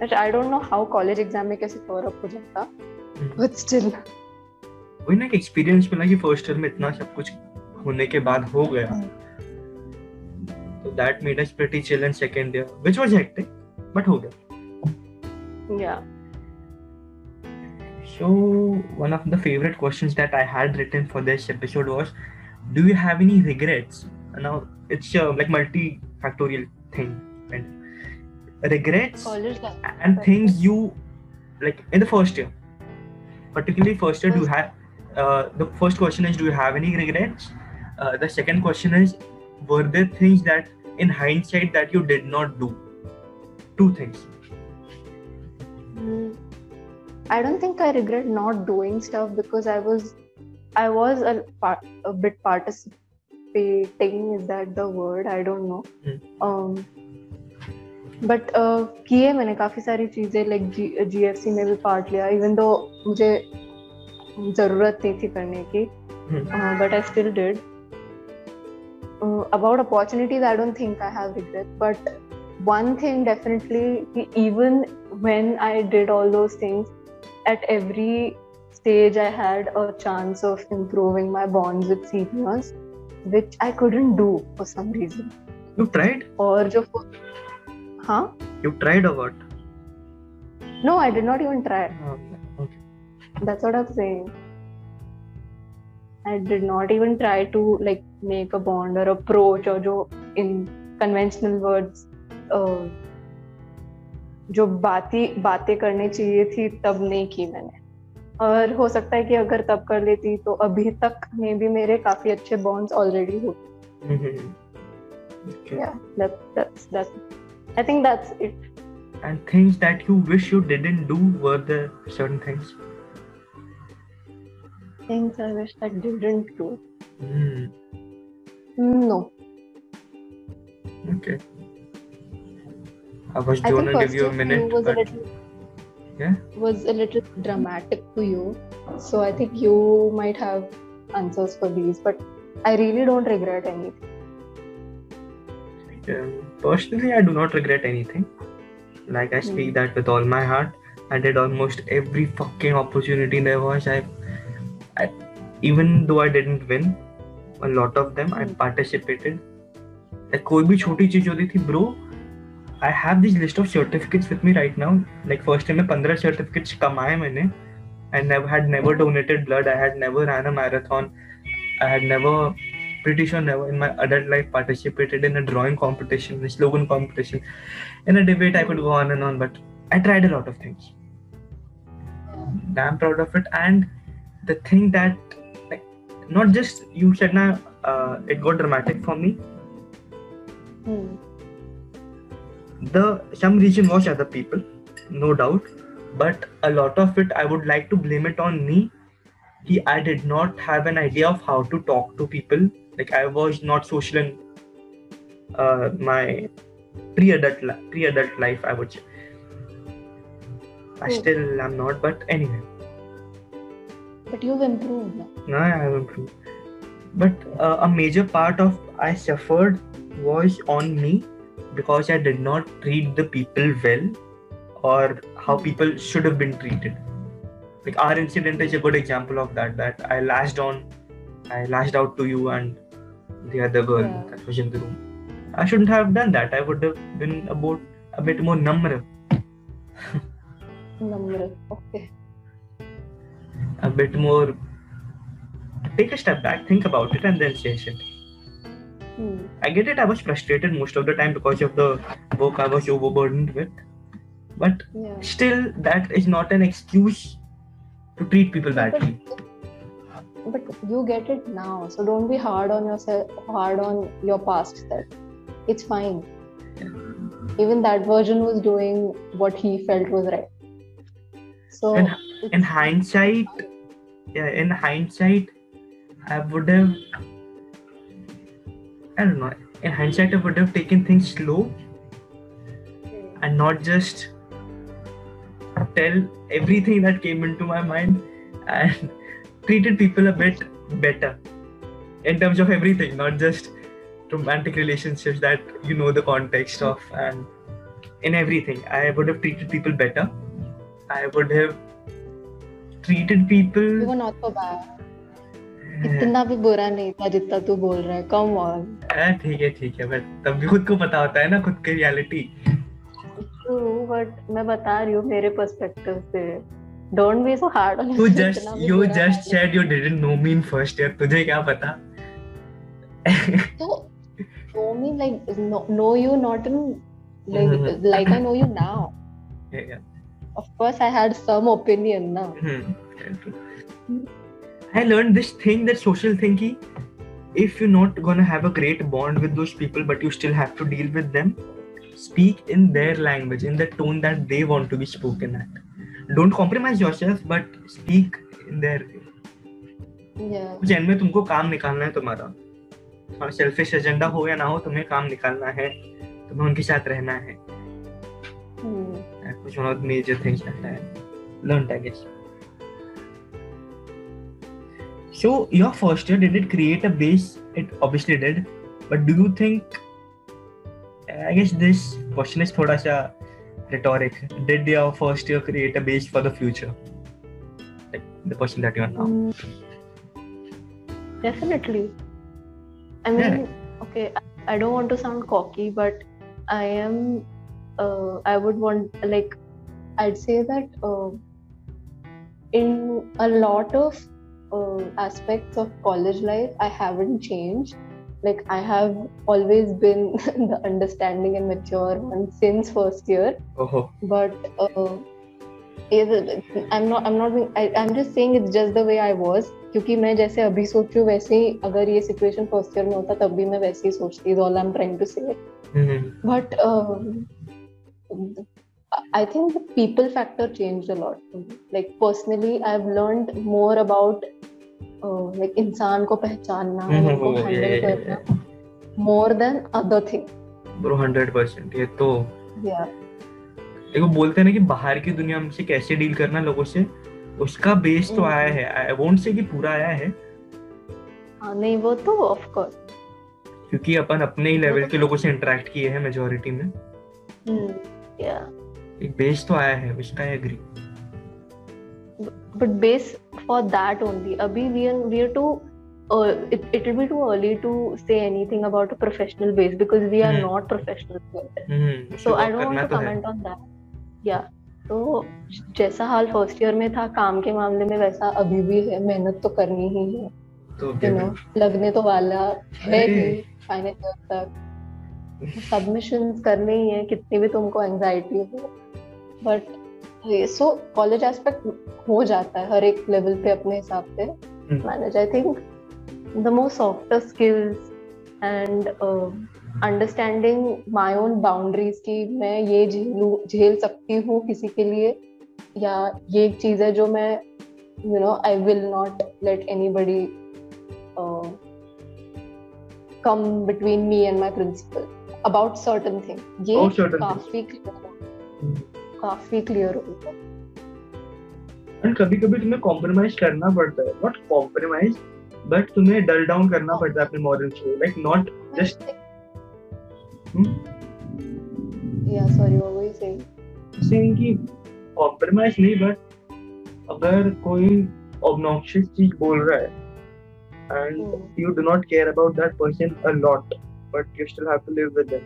But I don't know how college exam में कैसे कवर अप हो जाता बट स्टिल वही ना एक्सपीरियंस मिला कि फ़र्स्ट ईयर में इतना सब कुछ होने के बाद हो गया। तो that made us pretty chill in second year which was hectic but हो गया। या So, one of the favorite questions that I had written for this episode was Do you have any regrets? and now it's a like multi-factorial thing. And regrets and things you like in the first year. Particularly first year do you have uh, the first question is do you have any regrets? Uh, the second question is were there things that in hindsight that you did not do? Two things. Hmm. I don't think i regret not doing stuff because i was i was a, part, a bit particip- participating is that the word I don't know Hmm. um but किए मैंने काफ़ी सारी चीज़ें like जी F C में भी part लिया even though मुझे ज़रूरत नहीं थी करने की Hmm. But I still did about opportunities i don't think i have regret but one thing definitely even when i did all those things at every stage i had a chance of improving my bonds with seniors which i couldn't do for some reason You tried? और जो हाँ You tried or what? no i did not even try Okay. okay. that's what i'm saying i did not even try to like make a bond or approach or जो in conventional words uh, जो बातें बातें करनी चाहिए थी तब नहीं की मैंने और हो सकता है कि अगर तब कर लेती तो अभी तक में भी मेरे काफ़ी अच्छे बॉन्ड्स ऑलरेडी हो Mhm. Yeah that, that's that's I think that's it And things that you wish you didn't do were there certain things? things I wish I didn't do Hmm. no Okay. I was I going to give you a minute, but a little Yeah? was a little dramatic to you. So I think you might have answers for these, but I really don't regret anything. um, personally, I do not regret anything. Like I speak Hmm. that with all my heart. I did almost every fucking opportunity there was. I, I even though I didn't win, a lot of them I Hmm. participated. Like कोई भी छोटी चीज होती थी bro. I have this list of certificates with me right now. Like first time में 15 certificates कमाए मैंने. I never had never donated blood. I had never ran a marathon. I had never, pretty sure never in my adult life participated in a drawing competition, a slogan competition. In a debate, I could go on and on, but I tried a lot of things. Damn proud of it. And the thing that, like, not just you said now uh, it got dramatic for me Hmm. the some reason was other people no doubt but a lot of it i would like to blame it on me he i did not have an idea of how to talk to people like i was not social in uh, my pre-adult li- pre-adult life i would say i Hmm. still am not but anyway But you've improved. now. no i have improved but uh, a major part of i suffered was on me because i did not treat the people well or how people should have been treated like our incident is a good example of that that i lashed on i lashed out to you and the other girl Yeah. that was in the room i shouldn't have done that i would have been about a bit more number Namra. Okay. a bit more take a step back think about it and then say shit I get it. I was frustrated most of the time because of the work I was overburdened with. But Yeah. still, that is not an excuse to treat people badly. But you get it now, so don't be hard on yourself, hard on your past self. It's fine. Even that version was doing what he felt was right. So In, in hindsight, yeah, in hindsight, I would have, I don't know, in hindsight, I would have taken things slow and not just tell everything that came into my mind and treated people a bit better in terms of everything not just romantic relationships that you know the context of and in everything. I would have treated people better. I would have treated you people were not so bad. इतना भी बुरा नहीं था जितना तू बोल रहा है कम ऑन ठीक है ठीक है बट तब भी खुद को पता होता है ना खुद की रियलिटी बट मैं बता रही हूँ मेरे पर्सपेक्टिव से don't be so hard on तू just you just said you didn't know me in first year तुझे क्या पता you not in like Mhm. like I know you now. Yeah, yeah. Of course, I had some opinion now. Hmm, yeah, true. I learned this thing that social thinking. If you're not gonna have a great bond with those people, but you still have to deal with them, speak in their language, in the tone that they want to be spoken at. Don't compromise yourself, but speak in their. कुछ end में तुमको काम निकालना है तुम्हारा थोड़ा selfish agenda हो या ना हो तुम्हें काम निकालना है तुम्हें उनके साथ रहना है Hmm. That was one of the major things that I So, your first year, did it create a base? It obviously did. But do you think, I guess this question is thoda sa rhetoric. Did your first year create a base for the future? Like the person that you are now? Mm. Definitely. I mean, okay, I- I don't want to sound cocky, but I am. Uh, I would want like, I'd say that uh, in a lot of uh, aspects of college life, I haven't changed. Like I have always been the understanding and mature one since first year. Oh, but uh, is it, I'm not I'm not being, I, I'm just saying it's just the way I was क्योंकि मैं जैसे अभी सोच रही हूँ वैसे ही अगर ये सिचुएशन फर्स्ट ईयर में होता तब भी मैं वैसे ही सोचती all I am trying to say hmm. But I think the people factor changed a lot. Like personally, I've learned more about uh, like इंसान को पहचानना Mhm, उनको yeah, करना more than other things. Bro, 100%. ये तो Yeah. देखो बोलते हैं ना कि बाहर की दुनिया से कैसे डील करना लोगों से उसका बेस तो हम्म। आया है आई वोंट से कि पूरा आया है हाँ नहीं वो तो ऑफ़ कोर्स क्योंकि अपन अपने ही लेवल के लोगों से इंटरेक्ट किए हैं मेजोरिटी में या एक बेस तो आया है which I agree but base for that only अभी we are we are too it will be too early to say anything about a professional base because we are not professional so I don't want to comment on that या तो जैसा हाल first year में था काम के मामले में वैसा अभी भी है मेहनत तो करनी ही है. तो यू नो लगने तो वाला है ही फाइनल ईयर तक. सबमिशंस करने ही है कितनी भी तुमको एंजाइटी हो. बट सो कॉलेज एस्पेक्ट हो जाता है हर एक लेवल पे अपने हिसाब से। Manage I think the most softer skills and uh, understanding my own boundaries की मैं ये झेलू झेल सकती हूँ किसी के लिए या ये एक चीज़ है जो मैं you know I will not let anybody come between me and my principle about certain thing ये काफ़ी काफ़ी क्लियर होता एंड कभी कभी तुम्हें कॉम्प्रोमाइज करना पड़ता है। नॉट कॉम्प्रोमाइज बट तुम्हें डल डाउन करना पड़ता है अपने मॉरल्स को। लाइक नॉट जस्ट या sorry were you saying? Saying कि कॉम्प्रोमाइज नहीं बट अगर कोई ऑब्नॉक्शियस चीज़ बोल रहा है Hmm. you do not care about that person a lot but you still have to live with them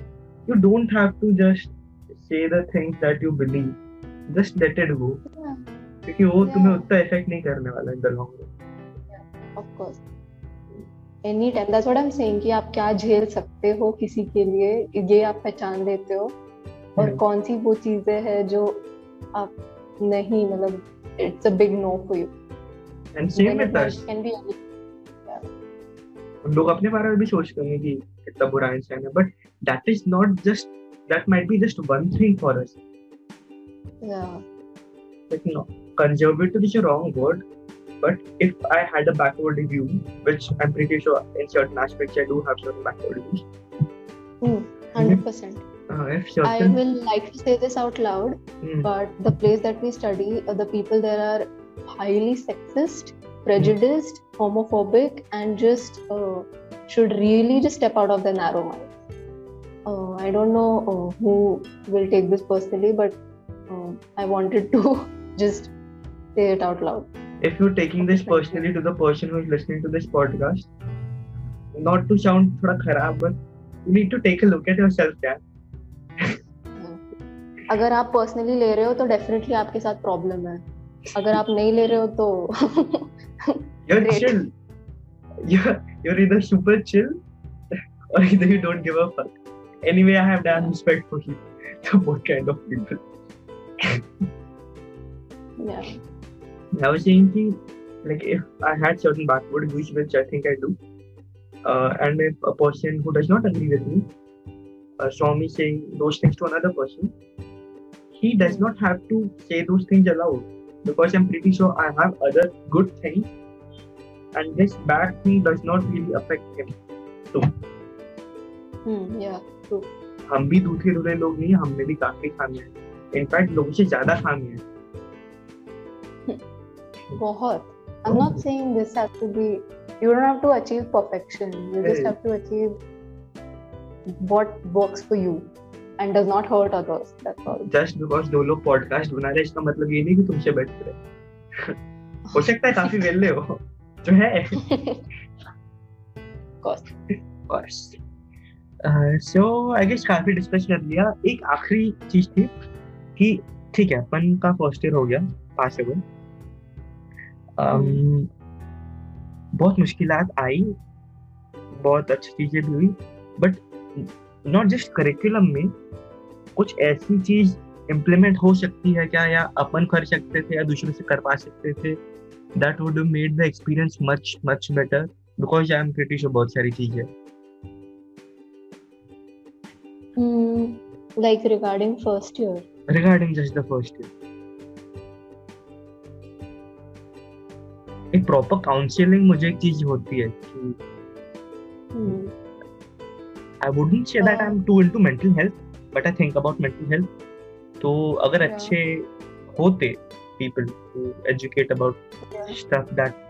you don't have to just say the things that you believe. Just let it go. Yeah. क्योंकि वो तुम्हें. उतना effect नहीं करने वाला in the long run of course. Any time that's what I am saying कि आप क्या झेल सकते हो किसी के लिए? ये आप पहचान लेते हो? और। कौन सी वो चीज़ें हैं जो आप नहीं मतलब it's a big no for you and same with us can be लोग अपने बारे में भी सोचते हैं कि कितना बुरा इंसान है but that is not just that might be just one thing for us. Yeah. Like, no, conservative is a wrong word, but if I had a backward view, which I'm pretty sure in certain aspects I do have certain backward views. Mm, 100%. Uh. I will like to say this out loud, mm. but the place that we study, uh, the people there are highly sexist, prejudiced, homophobic, and just uh, should really just step out of their narrow mind. Uh, I don't know uh, who will take this personally, but uh, I wanted to just say it out loud. if you're taking this personally to the person who is listening to this podcast not to sound thoda kharab but you need to take a look at yourself yeah अगर आप personally ले रहे हो तो definitely आपके साथ problem है अगर आप नहीं ले रहे हो तो you're chill you're, you're either super chill or either you don't give a fuck anyway i have done respect for you what kind of people yeah. I was saying ki, like if I had certain backward views, which I think I do, uh, and if a person who does not agree with me uh, saw me saying those things to another person, he does not have to say those things aloud because I'm pretty sure I have other good things, and this bad thing does not really affect him. So. Hmm, yeah. हम भी दूसरे धुले लोग नहीं हमने भी काफ़ी खामी है इनफैक्ट लोगों से ज़्यादा खामी है बहुत I'm not saying this has to be you don't have to achieve perfection you just have to achieve what works for you and does not hurt others that's all just because दो लोग podcast बना रहे हैं, इसका मतलब ये नहीं कि तुमसे बेटर है हो सकता है काफ़ी वेले हो जो है course बस सो आई गेस काफ़ी डिस्कस कर लिया। एक आखिरी चीज़ थी कि ठीक है अपन का फ़र्स्ट ईयर हो गया पास हो गए। um, बहुत मुश्किल आई बहुत अच्छी चीज़ें भी हुई बट नॉट जस्ट करिकुलम में कुछ ऐसी चीज़ इम्प्लीमेंट हो सकती है क्या या अपन कर सकते थे या दूसरों से करवा सकते थे that would made the experience much much better because I am pretty बहुत सारी चीज़ें। Like regarding first year regarding just the first year. एक प्रॉपर काउंसलिंग मुझे एक चीज़ होती है कि. I wouldn't say that I am too into mental health but I think about mental health तो अगर Yeah. अच्छे होते people to educate about Yeah. stuff that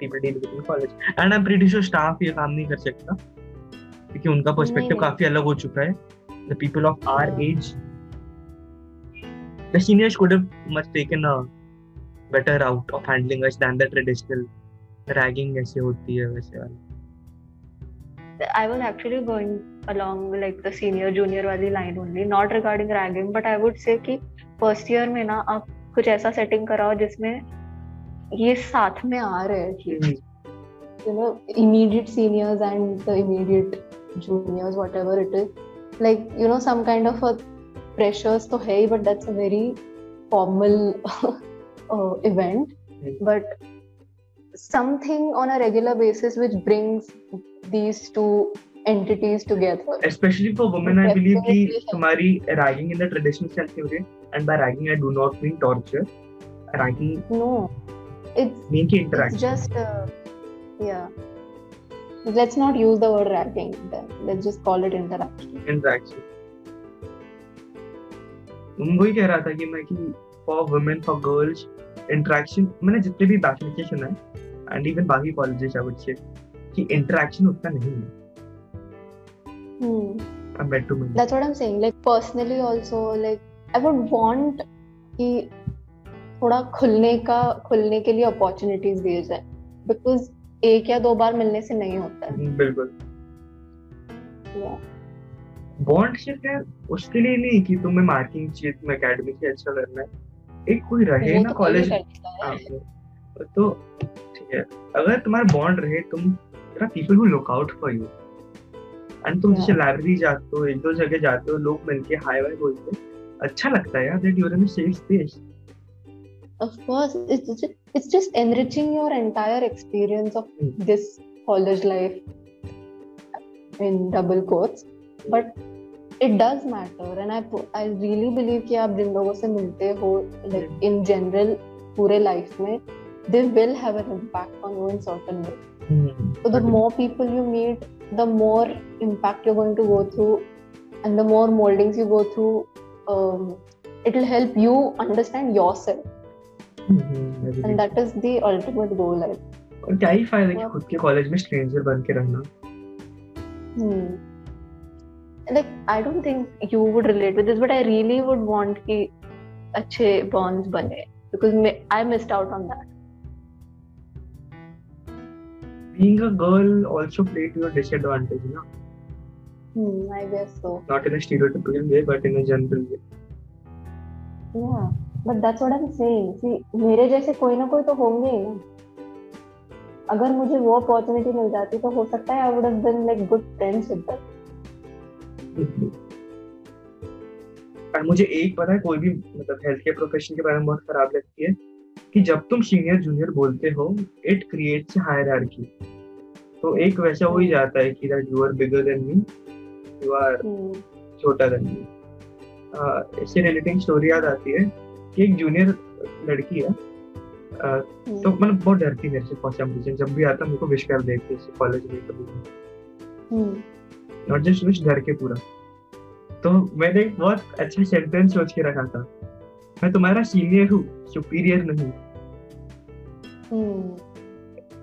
people deal with in college and I'm pretty sure staff ये काम नहीं कर सकता क्योंकि उनका पर्सपेक्टिव। काफ़ी अलग हो चुका है the people of our age the seniors could have much taken a better route of handling us than the traditional ragging ऐसे होती है वैसे वाली I was actually going along like the senior junior वाली line only not regarding ragging but I would say कि first year में ना आप कुछ ऐसा setting कराओ जिसमें ये साथ में आ रहे हैं you know immediate seniors and the immediate juniors whatever it is like you know some kind of a pressures to hey but that's a very formal uh, event. Mm-hmm. but something on a regular basis which brings these two entities together. Especially for women i believe ki tumhari ragging in the traditional sense theory and by ragging i do not mean torture. Ragging no. It's mean ki interaction. it's just uh, yeah. Let's not use the word ragging then. Let's just call it interaction. interaction. वही कह रहा था कि मैं कि for women for girls interaction मैंने जितने भी सुना है एंड इवन बाकी कॉलेजेस आई वुड से कि इंटरेक्शन उतना नहीं है Hmm. I met to me That's what I'm saying. Like personally also, like I would want कि थोड़ा खुलने का खुलने के लिए अपॉर्चुनिटीज़ दिए जाए बिकॉज़ एक या दो बार मिलने से नहीं होता है। बिल्कुल। Yeah. बॉन्ड शिप है उसके लिए नहीं कि तुम्हें मार्किंग चाहिए तुम्हें एकेडमी से अच्छा करना है। एक कोई रहे ना तो कोई भी कॉलेज तो ठीक है। अगर तुम्हारा बॉन्ड रहे तुम people who look out for you and तुम जैसे लाइब्रेरी जाते हो एक दो जगह जाते हो लोग मिलके हाय वाय बोलते हैं। अच्छा लगता है यार that you are in a safe space course, it's just, it's just enriching your entire experience of Hmm. this college life in double quotes. But it does matter, and I I really believe कि आप जिन लोगों से मिलते हो like in general पूरे life में they will have an impact on you in certain way. So the more people you meet, the more impact you're going to go through, and the more moldings you go through. Um, it will help you understand yourself. And that is the ultimate goal I और क्या ही फ़ायदा कि खुद के college में stranger बन के रहना hmm. like I don't think you would relate with this but I really would want कि अच्छे bonds बने because me- I missed out on that being a girl also played to your disadvantage ना hmm, I guess so not in a stereotypical way but in a general way yeah but that's what I'm saying see मेरे जैसे कोई ना कोई तो होंगे ही ना। अगर मुझे वो अपॉर्चुनिटी मिल जाती तो हो सकता है I would have been like good friends with them और मुझे एक पता है कोई भी मतलब हेल्थ केयर प्रोफेशन के बारे में बहुत खराब लगती है कि जब तुम सीनियर जूनियर बोलते हो इट क्रिएट्स हायरार्की तो एक वैसा हो ही जाता है कि that you are bigger than me you are छोटा देन मी इससे रिलेटिंग स्टोरी याद आती है कि एक जूनियर लड़की है। तो मतलब बहुत डरती मेरे से फॉर सम रीजन जब भी आता मेरे को विश कर देती है कॉलेज में कभी नॉट जस्ट विश डर के पूरा। तो मैंने एक बहुत अच्छा सेंटेंस सोच के रखा था। मैं तुम्हारा सीनियर हूँ सुपीरियर नहीं।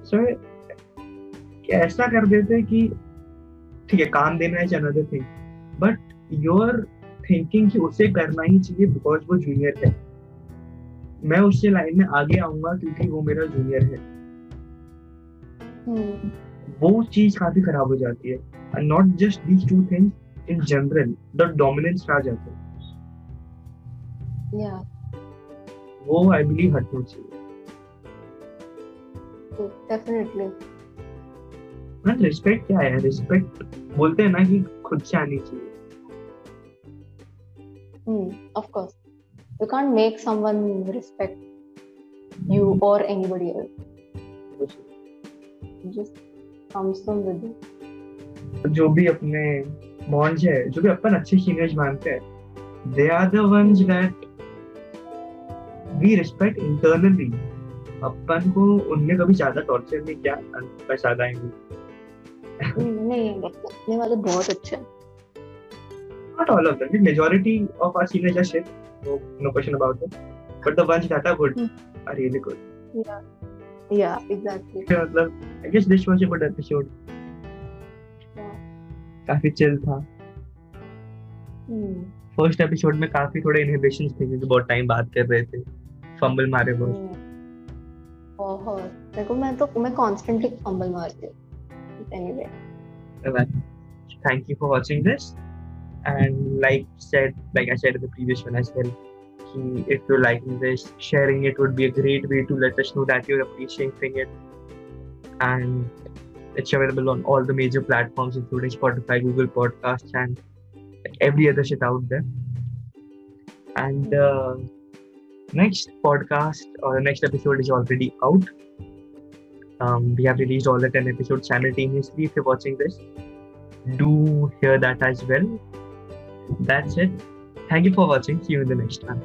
सो ऐसा कर देते कि ठीक है काम देना है another thing but your thinking कि उसे करना ही चाहिए बिकॉज़ वो जूनियर है। मैं उससे लाइन में आगे आऊँगा क्योंकि वो मेरा जूनियर है। वो चीज़ काफ़ी खराब हो जाती है। And not just these two things in general the dominance आ जाता है। Yeah. वो आई बिलीव हटना चाहिए। Definitely. मैम रिस्पेक्ट क्या है? रिस्पेक्ट बोलते हैं ना कि खुद से आनी चाहिए। Hmm, of course. You can't make someone respect you or anybody else. Just comes from within. जो भी अपने बॉन्ड्स है जो भी अपन अच्छे सीनियर्स मानते हैं they are the ones that we respect internally अपन को उनने कभी ज़्यादा टॉर्चर नहीं किया आएँगे Hmm, नहीं अपने वाले बहुत अच्छे हैं. not all of them the majority of our seniors shit no, no question about it but the ones that are good mm. are really good Yeah. Yeah, exactly. मतलब I guess this was a good episode Yeah. काफ़ी chill था Hmm. First episode में काफ़ी थोड़े inhibitions थे क्योंकि बहुत time बात कर रहे थे फंबल मारे बहुत Hmm. बहुत को मैं तो मैं कॉन्स्टेंटली फंबल मारती हूँ anyway thank you for watching this and like said like i said in the previous one as well ki if you're liking this sharing it would be a great way to let us know that you're appreciating it and it's available on all the major platforms including spotify google podcasts and like every other shit out there and uh, next podcast or the next episode is already out Um, we have released all the 10 episodes simultaneously. If you're watching this, do hear that as well. That's it. Thank you for watching. See you in the next one.